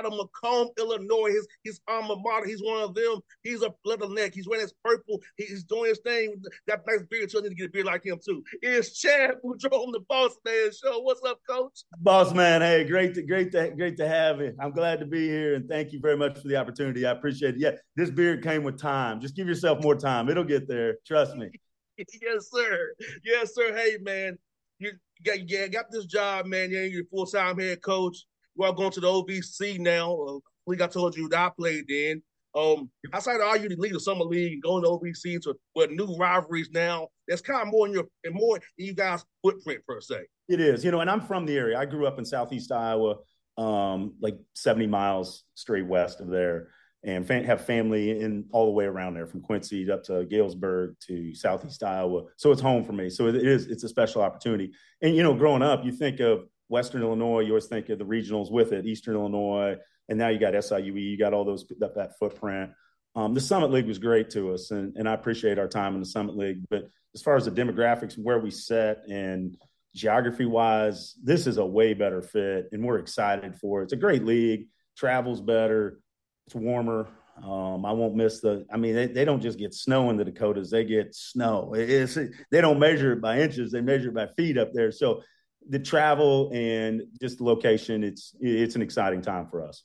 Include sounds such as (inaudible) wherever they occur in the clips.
Coach Adam Macomb, Illinois, his his alma mater. He's one of them. He's a leatherneck. He's wearing his purple. He's doing his thing. That nice beard. So I need to get a beard like him too. It's Chad Boudreau on the Boss Man Show. What's up, Coach? Boss man, hey, great to great to great to have you. I'm glad to be here and thank you very much for the opportunity. I appreciate it. Yeah, this beard came with time. Just give yourself more time. It'll get there. Trust me. (laughs) yes, sir. Yes, sir. Hey, man, you got yeah, got this job, man. Yeah, you're full time head coach. You are going to the OVC now. Uh, league I told you that I played in. Um, outside of all you lead the summer league and going to OVC to with new rivalries now, that's kind of more in your and more in you guys' footprint per se. It is, you know, and I'm from the area. I grew up in southeast Iowa, um, like 70 miles straight west of there, and have family in all the way around there, from Quincy up to Galesburg to southeast Iowa. So it's home for me. So it is, it's a special opportunity. And you know, growing up, you think of Western Illinois, you always think of the regionals with it, Eastern Illinois, and now you got SIUE, you got all those that, that footprint. Um, the Summit League was great to us, and, and I appreciate our time in the Summit League. But as far as the demographics, where we set, and geography wise, this is a way better fit, and we're excited for it. It's a great league, travels better, it's warmer. Um, I won't miss the. I mean, they, they don't just get snow in the Dakotas; they get snow. It's they don't measure it by inches; they measure it by feet up there. So the travel and just the location, it's it's an exciting time for us.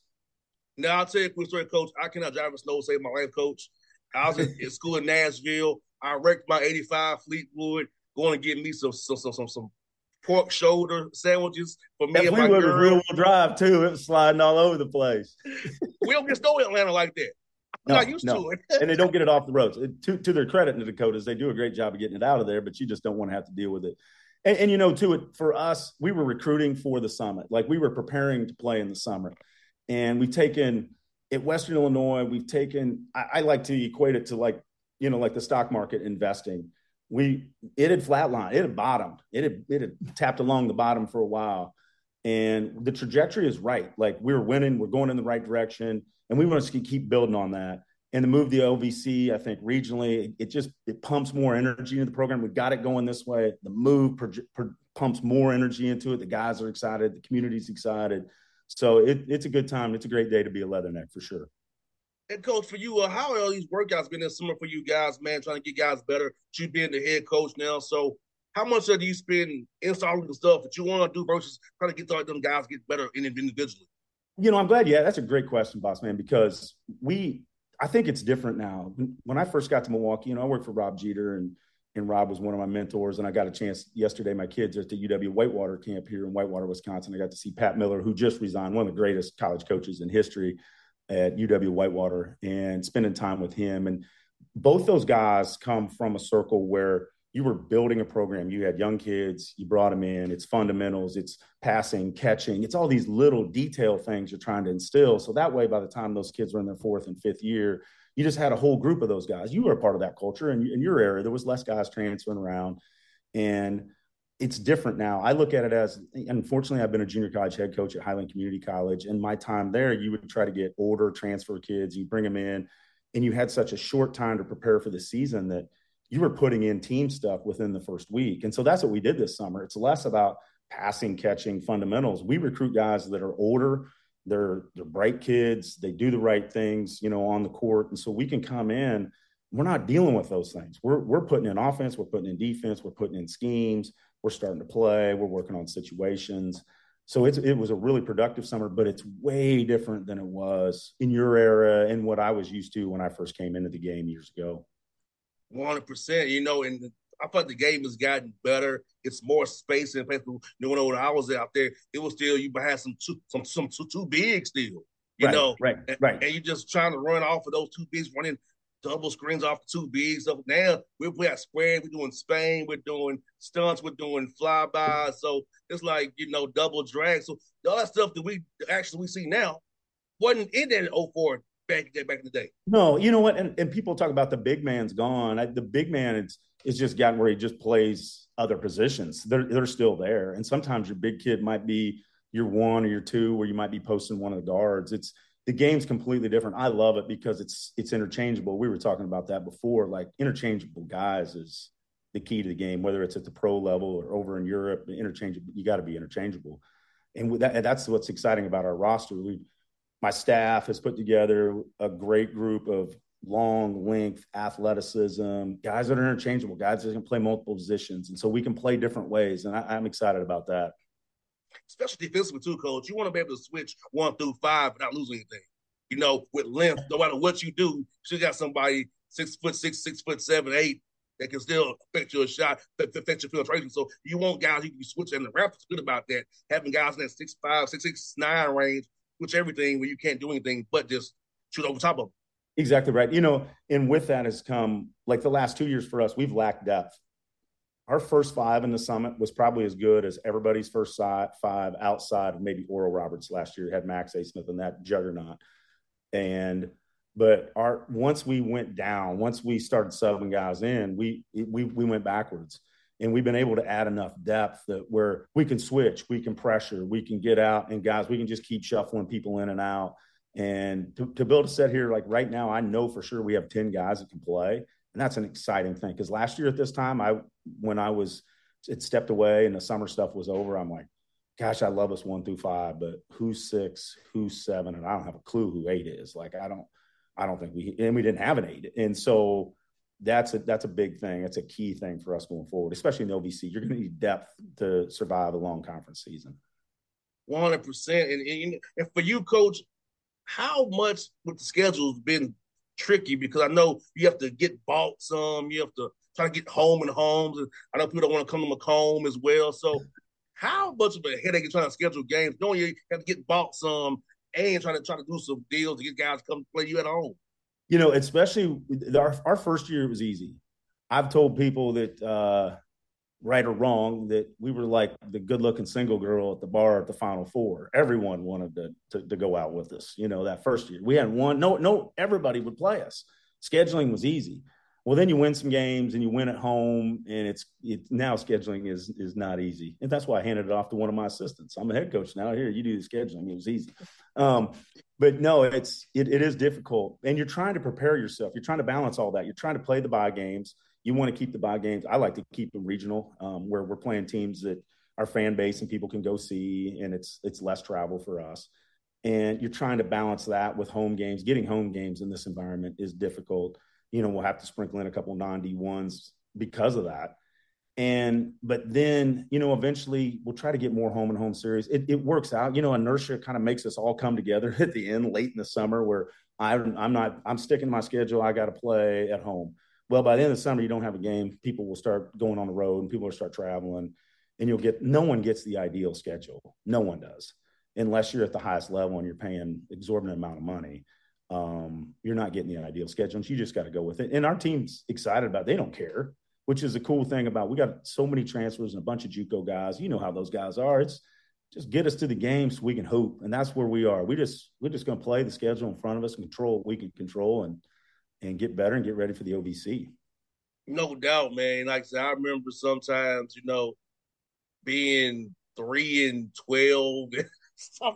Now I'll tell you a quick story, Coach. I cannot drive a snow save my life, Coach. I was in, in school in Nashville. I wrecked my '85 Fleetwood, going to get me some some some some, some pork shoulder sandwiches for me That and my Fleetwood was girl. real drive too. It was sliding all over the place. we don't get snow in Atlanta like that. I'm No, not used no. to it. and they don't get it off the roads. It- To, to their credit in the Dakotas, they do a great job of getting it out of there, but you just don't want to have to deal with it. And, and you know, to it for us, we were recruiting for the summit. Like we were preparing to play in the summer, and we've taken at Western Illinois, we've taken, I, I, like to equate it to like, you know, like the stock market investing. We, it had flatlined, it had bottomed, it had, it had tapped along the bottom for a while. And the trajectory is right. Like we're winning, we're going in the right direction, and we want to keep building on that. And to move the OVC, I think regionally, it just it pumps more energy into the program. We've got it going this way. The move per, per, pumps more energy into it. The guys are excited, the community's excited. So it, it's a good time. It's a great day to be a Leatherneck for sure. And coach, for you, uh, how are all these workouts been this summer for you guys, man? Trying to get guys better. You being the head coach now, so how much do you spend installing the stuff that you want to do versus trying to get all them guys get better individually? You know, I'm glad. Yeah, that's a great question, boss man, because we, I think it's different now. When I first got to Milwaukee, you know, I worked for Rob Jeter and and Rob was one of my mentors. And I got a chance yesterday. My kids at the UW Whitewater camp here in Whitewater, Wisconsin. I got to see Pat Miller, who just resigned, one of the greatest college coaches in history at UW Whitewater, and spending time with him. And both those guys come from a circle where you were building a program. You had young kids, you brought them in. It's fundamentals, it's passing, catching, it's all these little detail things you're trying to instill. So that way, by the time those kids were in their fourth and fifth year, you just had a whole group of those guys. You were a part of that culture, and in your area, there was less guys transferring around, and it's different now. I look at it as, unfortunately, I've been a junior college head coach at Highland Community College. and my time there, you would try to get older transfer kids, you bring them in, and you had such a short time to prepare for the season that you were putting in team stuff within the first week. And so that's what we did this summer. It's less about passing, catching, fundamentals. We recruit guys that are older they're they're bright kids. They do the right things, you know, on the court, and so we can come in. We're not dealing with those things. We're we're putting in offense. We're putting in defense. We're putting in schemes. We're starting to play. We're working on situations. So it's it was a really productive summer, but it's way different than it was in your era and what I was used to when I first came into the game years ago. One hundred percent. You know, and I thought the game has gotten better. It's more space and place. You know, when I was out there, it was still you had some too, some some too, too big still. You right, know, right, and, right. And you just trying to run off of those two bigs, running double screens off the two bigs. So now we're we at square. We're doing Spain. We're doing stunts. We're doing flybys. So it's like you know double drag. So all that stuff that we actually we see now wasn't in that in 04 back back in the day. No, you know what? And, and people talk about the big man's gone. I, the big man, is it's just gotten where he just plays other positions. They're they're still there, and sometimes your big kid might be your one or your two, where you might be posting one of the guards. It's the game's completely different. I love it because it's it's interchangeable. We were talking about that before. Like interchangeable guys is the key to the game, whether it's at the pro level or over in Europe. Interchangeable, you got to be interchangeable, and that, that's what's exciting about our roster. We, my staff has put together a great group of long length athleticism, guys that are interchangeable, guys that can play multiple positions. And so we can play different ways. And I, am excited about that. Especially defensively, too, coach. You want to be able to switch one through five without losing anything. You know, with length, no matter what you do, you got somebody six foot six, six foot seven, eight that can still affect your shot, affect your filtration. So you want guys you can switch, and the Raptors good about that. Having guys in that six five, six six nine range, which everything where you can't do anything but just shoot over top of them. Exactly right. You know, and with that has come like the last two years for us, we've lacked depth. Our first five in the summit was probably as good as everybody's first five outside of maybe Oral Roberts last year had Max Abmas and that juggernaut. And but our once we went down, once we started subbing guys in, we we we went backwards. And we've been able to add enough depth that where we can switch, we can pressure, we can get out, and guys, we can just keep shuffling people in and out and to, to build a set here, like right now, I know for sure we have 10 guys that can play. And that's an exciting thing. Cause last year at this time, I, when I was, it stepped away and the summer stuff was over, I'm like, gosh, I love us one through five, but who's six, who's seven? And I don't have a clue who eight is. Like, I don't, I don't think we, and we didn't have an eight. And so that's a, that's a big thing. That's a key thing for us going forward, especially in the OVC. You're going to need depth to survive a long conference season. 100%. And, and, and for you, coach, how much with the schedule has been tricky because I know you have to get bought some, you have to try to get home and homes. And I know people don't want to come to Macomb as well. So how much of a headache is trying to schedule games, knowing you have to get bought some and trying to try to do some deals to get guys to come play you at home? You know, especially our, our first year was easy. I've told people that uh, right or wrong, that we were like the good looking single girl at the bar at the Final Four. Everyone wanted to, to, to go out with us. You know, that first year we had one. No, no, everybody would play us. Scheduling was easy. Well, then you win some games and you win at home, and it's it, now scheduling is is not easy, and that's why I handed it off to one of my assistants. I'm a head coach now. Here, you do the scheduling. It was easy, um, but no, it's it, it is difficult, and you're trying to prepare yourself. You're trying to balance all that. You're trying to play the bye games. You want to keep the bye games. I like to keep them regional, um, where we're playing teams that our fan base and people can go see, and it's it's less travel for us. And you're trying to balance that with home games. Getting home games in this environment is difficult you know, we'll have to sprinkle in a couple non D1s because of that. And, but then, you know, eventually we'll try to get more home and home series. It, it works out. You know, inertia kind of makes us all come together (laughs) at the end, late in the summer, where I, I'm not, I'm sticking to my schedule. I got to play at home. Well, by the end of the summer, you don't have a game. People will start going on the road and people will start traveling. And you'll get, no one gets the ideal schedule. No one does, unless you're at the highest level and you're paying exorbitant amount of money um, you're not getting the ideal schedule. And you just got to go with it. And our team's excited about it. They don't care, which is a cool thing about we got so many transfers and a bunch of JUCO guys. You know how those guys are. It's just get us to the game so we can hoop. And that's where we are. We just we're just gonna play the schedule in front of us, and control what we can control and and get better and get ready for the OVC. No doubt, man. Like I said, I remember sometimes, you know, being three and twelve (laughs)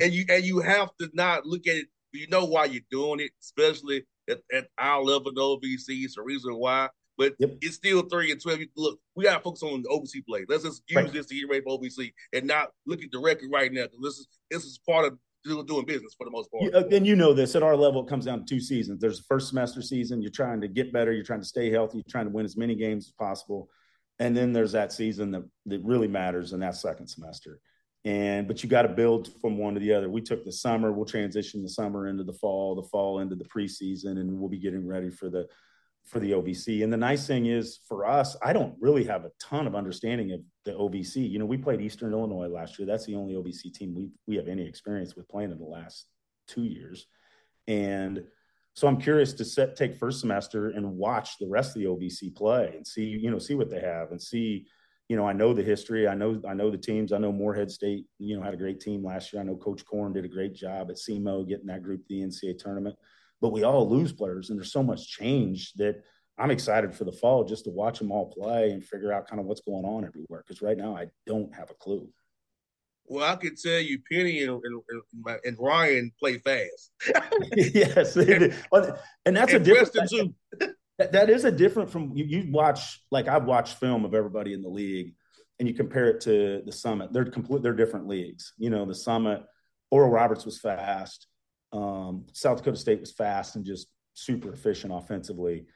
and you and you have to not look at it you know why you're doing it, especially at, at our level of OVC. It's a reason why. But yep. it's still three and twelve. Look, we gotta focus on the OVC play. Let's just use right. this to get ready for OVC and not look at the record right now. This is this is part of doing business for the most part. Uh, and you know this at our level, it comes down to two seasons. There's the first semester season. You're trying to get better. You're trying to stay healthy. You're trying to win as many games as possible. And then there's that season that, that really matters, and that second semester and but you got to build from one to the other. We took the summer, we'll transition the summer into the fall, the fall into the preseason, and we'll be getting ready for the for the OVC. And the nice thing is for us, I don't really have a ton of understanding of the OVC. You know, we played Eastern Illinois last year. That's the only OVC team we we have any experience with playing in the last two years, and so I'm curious to set take first semester and watch the rest of the OVC play and see you know see what they have and see you know, I know the history. I know I know the teams. I know Morehead State, you know, had a great team last year. I know Coach Korn did a great job at SEMO getting that group to the NCAA tournament. But we all lose players, and there's so much change that I'm excited for the fall just to watch them all play and figure out kind of what's going on everywhere. Because right now I don't have a clue. Well, I can tell you, Penny and, and, and Ryan play fast. (laughs) yes, and, and that's and a different. Too. That, that is a different from you, you watch like I've watched film of everybody in the league and you compare it to the summit. They're complete they're different leagues. You know, the summit, Oral Roberts was fast. Um, South Dakota State was fast and just super efficient offensively.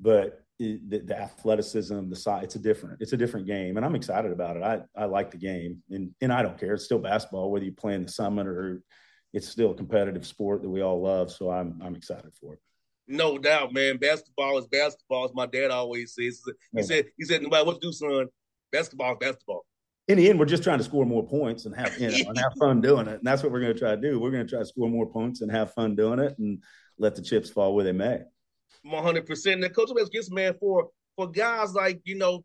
But it, the, the, athleticism, the size, it's a different, it's a different game. And I'm excited about it. I, I like the game and, and I don't care. It's still basketball, whether you play in the summit or it's still a competitive sport that we all love. So I'm, I'm excited for it. No doubt, man. Basketball is basketball, as my dad always says. He said, he said, no matter what you do, son, basketball is basketball. In the end, we're just trying to score more points and have you know and have fun doing it. And that's what we're going to try to do. We're going to try to score more points and have fun doing it and let the chips fall where they may. One hundred percent. The coach always gets man for for guys like you know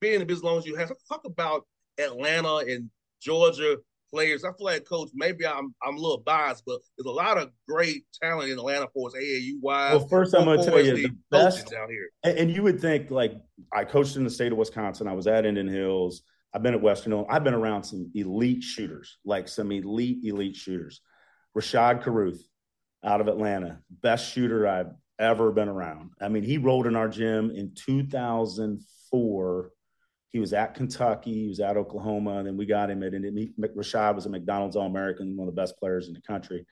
being in the business as long as you have. Talk about Atlanta and Georgia players. I feel like coach, maybe I'm I'm a little biased, but there's a lot of great talent in Atlanta for us AAU wise. Well, first I'm going to tell you the best down here. And you would think like I coached in the state of Wisconsin. I was at Indian Hills. I've been at Western. I've been around some elite shooters, like some elite elite shooters. Rashaad Carruth out of Atlanta, best shooter I've ever been around. I mean, he rolled in our gym in 2004 he was at Kentucky, he was at Oklahoma, and then we got him at and Rashaad was a McDonald's All American, one of the best players in the country.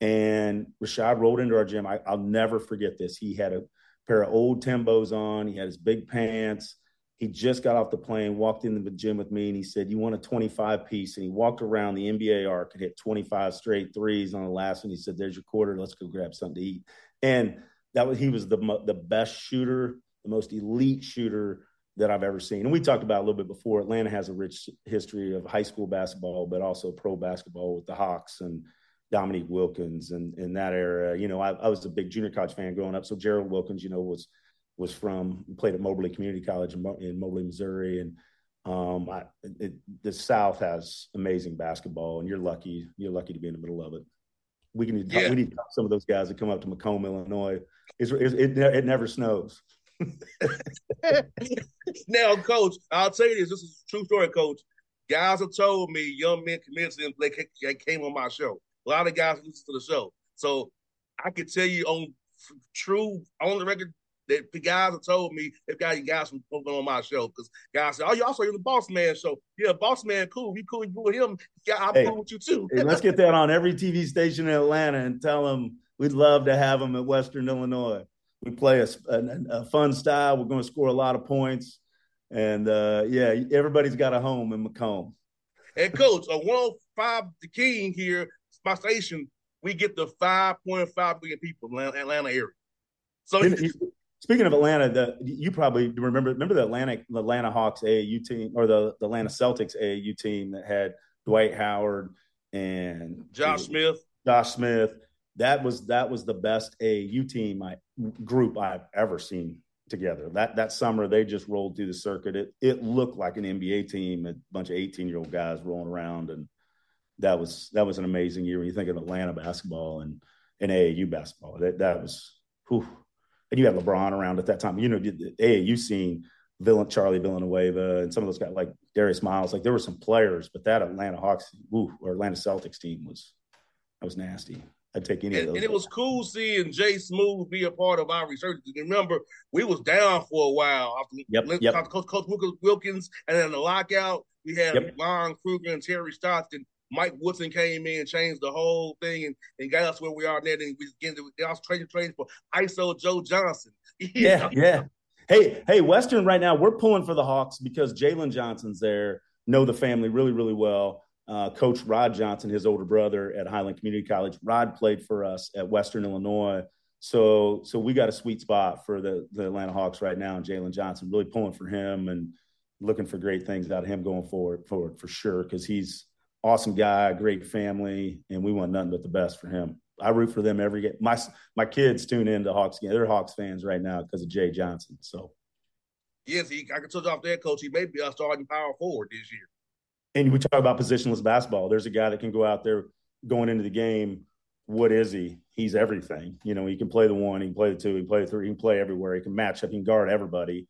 And Rashaad rolled into our gym. I, will never forget this. He had a pair of old Timbos on. He had his big pants. He just got off the plane, walked into the gym with me, and he said, "You want a 25 piece?" And he walked around the NBA arc and hit 25 straight threes on the last one. He said, "There's your quarter. Let's go grab something to eat." And that was he was the the best shooter, the most elite shooter that I've ever seen. And we talked about a little bit before. Atlanta has a rich history of high school basketball, but also pro basketball with the Hawks and Dominique Wilkins and in that era. You know, I, I, was a big junior college fan growing up. So Gerald Wilkins, you know, was was from played at Moberly Community College in, in Moberly, Missouri, and um, I, it, the South has amazing basketball, and you're lucky. You're lucky to be in the middle of it. We can need, yeah. we need some of those guys that come up to Macomb, Illinois. It's, it, it, it never snows. (laughs) now, coach, I'll tell you this. This is a true story, coach. Guys have told me young men committed to them. They came on my show. A lot of guys listen to the show. So I can tell you on true, on the record, that the guys have told me they've got you guys from on my show because guys said, "Oh, you also you're the Boss Man show." Yeah, Boss Man, cool. You cool? You with him? Yeah, I'm hey, cool with you too. hey, let's get that on every TV station in Atlanta and tell them we'd love to have them at Western Illinois. We play a, a, a fun style. We're going to score a lot of points, and uh, yeah, everybody's got a home in Macomb. And coach, a 105 the King here, my station, we get the 5.5 million people in Atlanta area. So speaking of Atlanta, the, you probably remember remember the Atlanta the Atlanta Hawks AAU team or the, the Atlanta Celtics AAU team that had Dwight Howard and Josh Smith. Josh Smith that was that was the best AAU team I group I've ever seen together. That that summer they just rolled through the circuit. It it looked like an NBA team, a bunch of 18 year old guys rolling around, and that was that was an amazing year when you think of Atlanta basketball and and AAU basketball. That that was whew. and you had LeBron around at that time. You know, the AAU scene, Villain Charlie Villanueva and some of those guys like Darius Miles. Like there were some players, but that Atlanta Hawks, whew, or Atlanta Celtics team was that was nasty. I'd take any and, of those. And it was cool seeing J-Smoove be a part of our research. Remember, we was down for a while after yep, yep. Coach, Coach Wilkins, and then the lockout, we had yep. Lon Kruger and Terry Stockton. Mike Woodson came in, changed the whole thing, and, and got us where we are now. And we again, they also trading trades for ISO Joe Johnson. (laughs) yeah, yeah. Hey, hey, Western right now, we're pulling for the Hawks because Jalen Johnson's there, know the family really, really well uh, Coach Rod Johnson, his older brother at Highland Community College. Rod played for us at Western Illinois. So, so we got a sweet spot for the, the Atlanta Hawks right now, and Jalen Johnson really pulling for him and looking for great things out of him going forward, forward for sure. Because he's awesome guy, great family, and we want nothing but the best for him. I root for them every game. My my kids tune in to Hawks game. They're Hawks fans right now because of Jay Johnson. So, yes, he, I can touch off that coach. He may be a starting power forward this year and we talk about positionless basketball. There's a guy that can go out there going into the game. What is he? He's everything. You know, he can play the one, he can play the two, he can play the three, he can play everywhere. He can match up, he can guard everybody.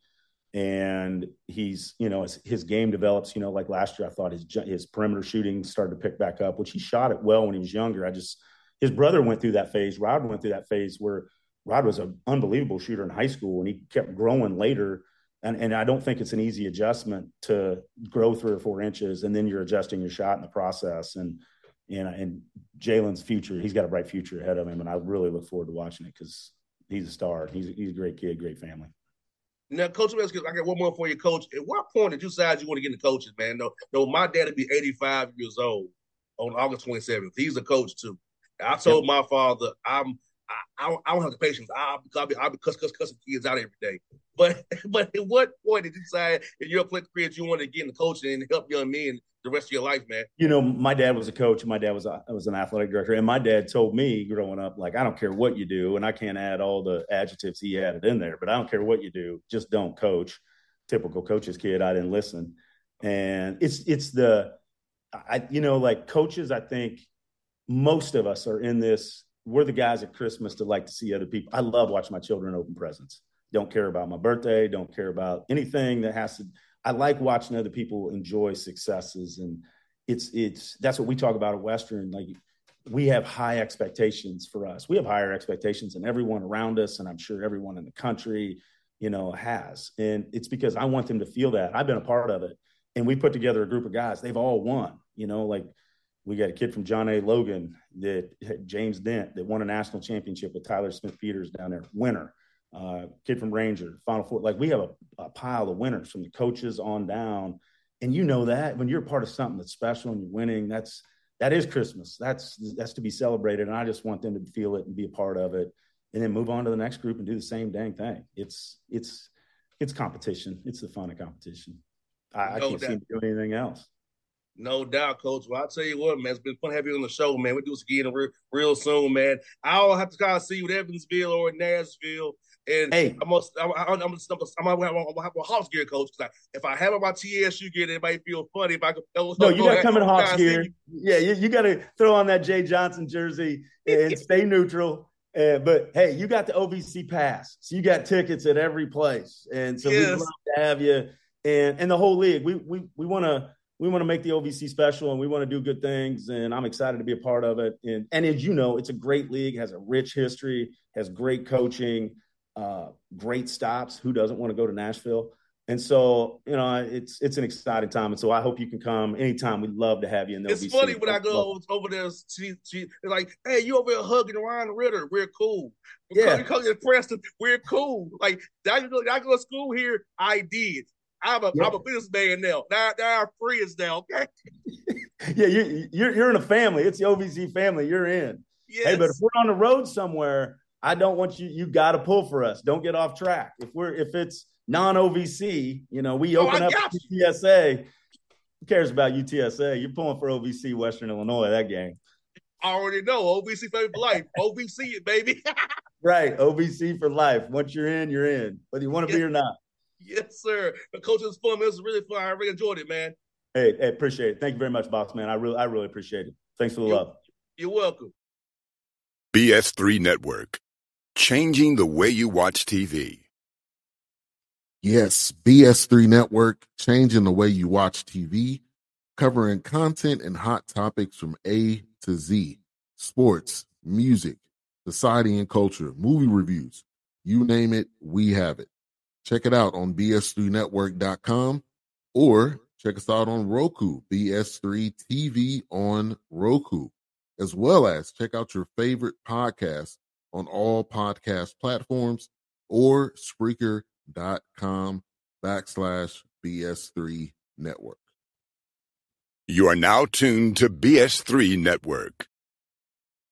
And he's, you know, as his game develops, you know, like last year, I thought his his perimeter shooting started to pick back up, which he shot it well when he was younger. I just, his brother went through that phase. Rod went through that phase where Rod was an unbelievable shooter in high school, and he kept growing later and, and I don't think it's an easy adjustment to grow three or four inches and then you're adjusting your shot in the process. And and, and Jalen's future, he's got a bright future ahead of him, and I really look forward to watching it because he's a star. He's a, he's a great kid, great family. Now, Coach, I got one more for you, Coach. At what point did you decide you want to get into coaches, man? No, no, my dad would be 85 years old on August 27th. He's a coach too. I told yep. my father, I'm I, don't, I don't have the patience. I'll, I'll be I'll be cuss, cuss, cussing kids out every day. But (laughs) but at what point did you decide in your career you want to get into coaching and help young men the rest of your life, man? You know, my dad was a coach. My dad was a, was an athletic director, and my dad told me growing up, like, I don't care what you do, and I can't add all the adjectives he added in there, but I don't care what you do, just don't coach. Typical coach's kid. I didn't listen, and it's it's the, I you know, like coaches. I think most of us are in this we're the guys at Christmas that like to see other people. I love watching my children open presents. Don't care about my birthday. Don't care about anything that has to. I like watching other people enjoy successes, and it's it's that's what we talk about at Western. Like we have high expectations for us. We have higher expectations than everyone around us, and I'm sure everyone in the country, you know, has. And it's because I want them to feel that. I've been a part of it, and we put together a group of guys. They've all won. You know, like we got a kid from John A. Logan that James Dent that won a national championship with Tyler Smith Peters down there, winner. Uh, kid from Ranger, Final Four. Like we have a, a, pile of winners from the coaches on down, and you know that when you're part of something that's special and you're winning, that's that is Christmas. That's that's to be celebrated, and I just want them to feel it and be a part of it, and then move on to the next group and do the same dang thing. It's it's it's competition. It's the fun of competition. I, I can't seem to do anything else. No doubt, Coach. Well, I'll tell you what, man, it's been fun having you on the show, man. We do this again real, real soon, man. I'll have to kind of see you at Evansville or Nashville. And Hey. I must, I'm, I'm, I'm, I'm, I'm, I'm, I'm have a Hawks gear coach. 'cause I, if I have on my TSU gear, it might feel funny if I could. No, you got to come in Hawks gear. Yeah, you, you got to throw on that Jay Johnson jersey and (laughs) stay neutral. Uh, but hey, you got the OVC pass, so you got tickets at every place, and so we'd love to have you. And and the whole league, we we we want to we want to make the OVC special, and we want to do good things. And I'm excited to be a part of it. And and as you know, it's a great league, has a rich history, has great coaching, uh, great stops. Who doesn't want to go to Nashville? And so, you know, it's it's an exciting time. And so I hope you can come anytime. We'd love to have you in the It's OVC. funny when I go over, over there. She, she, like, "Hey, you over here hugging Ryan Ritter? We're cool. Yeah. you come to Preston. We're cool. Like I go, I go to school here. I did. I'm a Yeah. am a businessman now. Now, now our friends now. Okay. (laughs) yeah, you, you're you're in a family. It's the OVC family. You're in. Yes. Hey, but if we're on the road somewhere, I don't want you. You got to pull for us. Don't get off track. If we're if it's non OVC, you know, we Oh, open I up UTSA. Who cares about UTSA? You're pulling for OVC Western Illinois that game, I already know. OVC for life. (laughs) OVC it, baby. (laughs) right? OVC for life. Once you're in, you're in, whether you want to be or not. Yes, sir. The coach was fun. It was really fun. I really enjoyed it, man. Hey, hey, appreciate it. Thank you very much, boss man. I really, I really appreciate it. Thanks for the You- love. You're welcome. BS3 Network. Changing the way you watch TV. Yes, BS3 Network, changing the way you watch TV, covering content and hot topics from A to Z sports, music, society and culture, movie reviews. You name it, we have it. Check it out on BS3Network.com or check us out on Roku, BS3 TV on Roku, as well as check out your favorite podcast on all podcast platforms or Spreaker.com backslash BS3 network. You are now tuned to BS3 Network.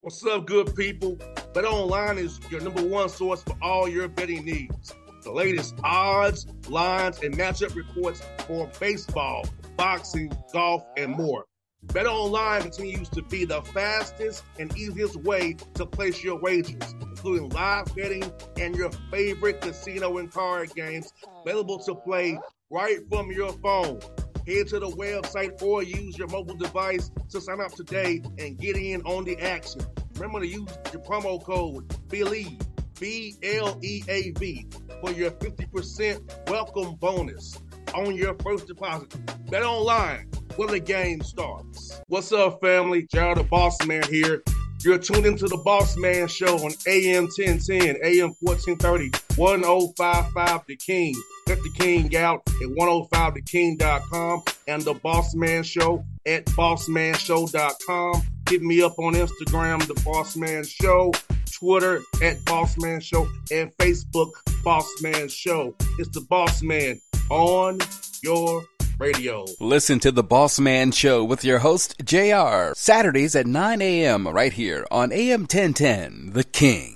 What's up, good people? Bet Online is your number one source for all your betting needs. The latest odds, lines, and matchup reports for baseball, boxing, golf, and more. Bet Online continues to be the fastest and easiest way to place your wagers, including live betting and your favorite casino and card games available to play right from your phone. Head to the website or use your mobile device to sign up today and get in on the action. Remember to use your promo code BLEAV, B L E A V, for your 50% welcome bonus on your first deposit. Bet online when the game starts. What's up, family? Jared the Boss Man here. You're tuned into the Boss Man Show on AM 1010, AM 1430, 1055 The King. Check The King out at 105theking.com and The Boss Man Show at bossmanshow.com. Hit me up on Instagram, The Boss Man Show, Twitter at Boss Man Show, and Facebook, Boss Man Show. It's The Boss Man on your radio. Listen to the Boss Man Show with your host, JR, Saturdays at 9 a.m. right here on AM 1010, The King.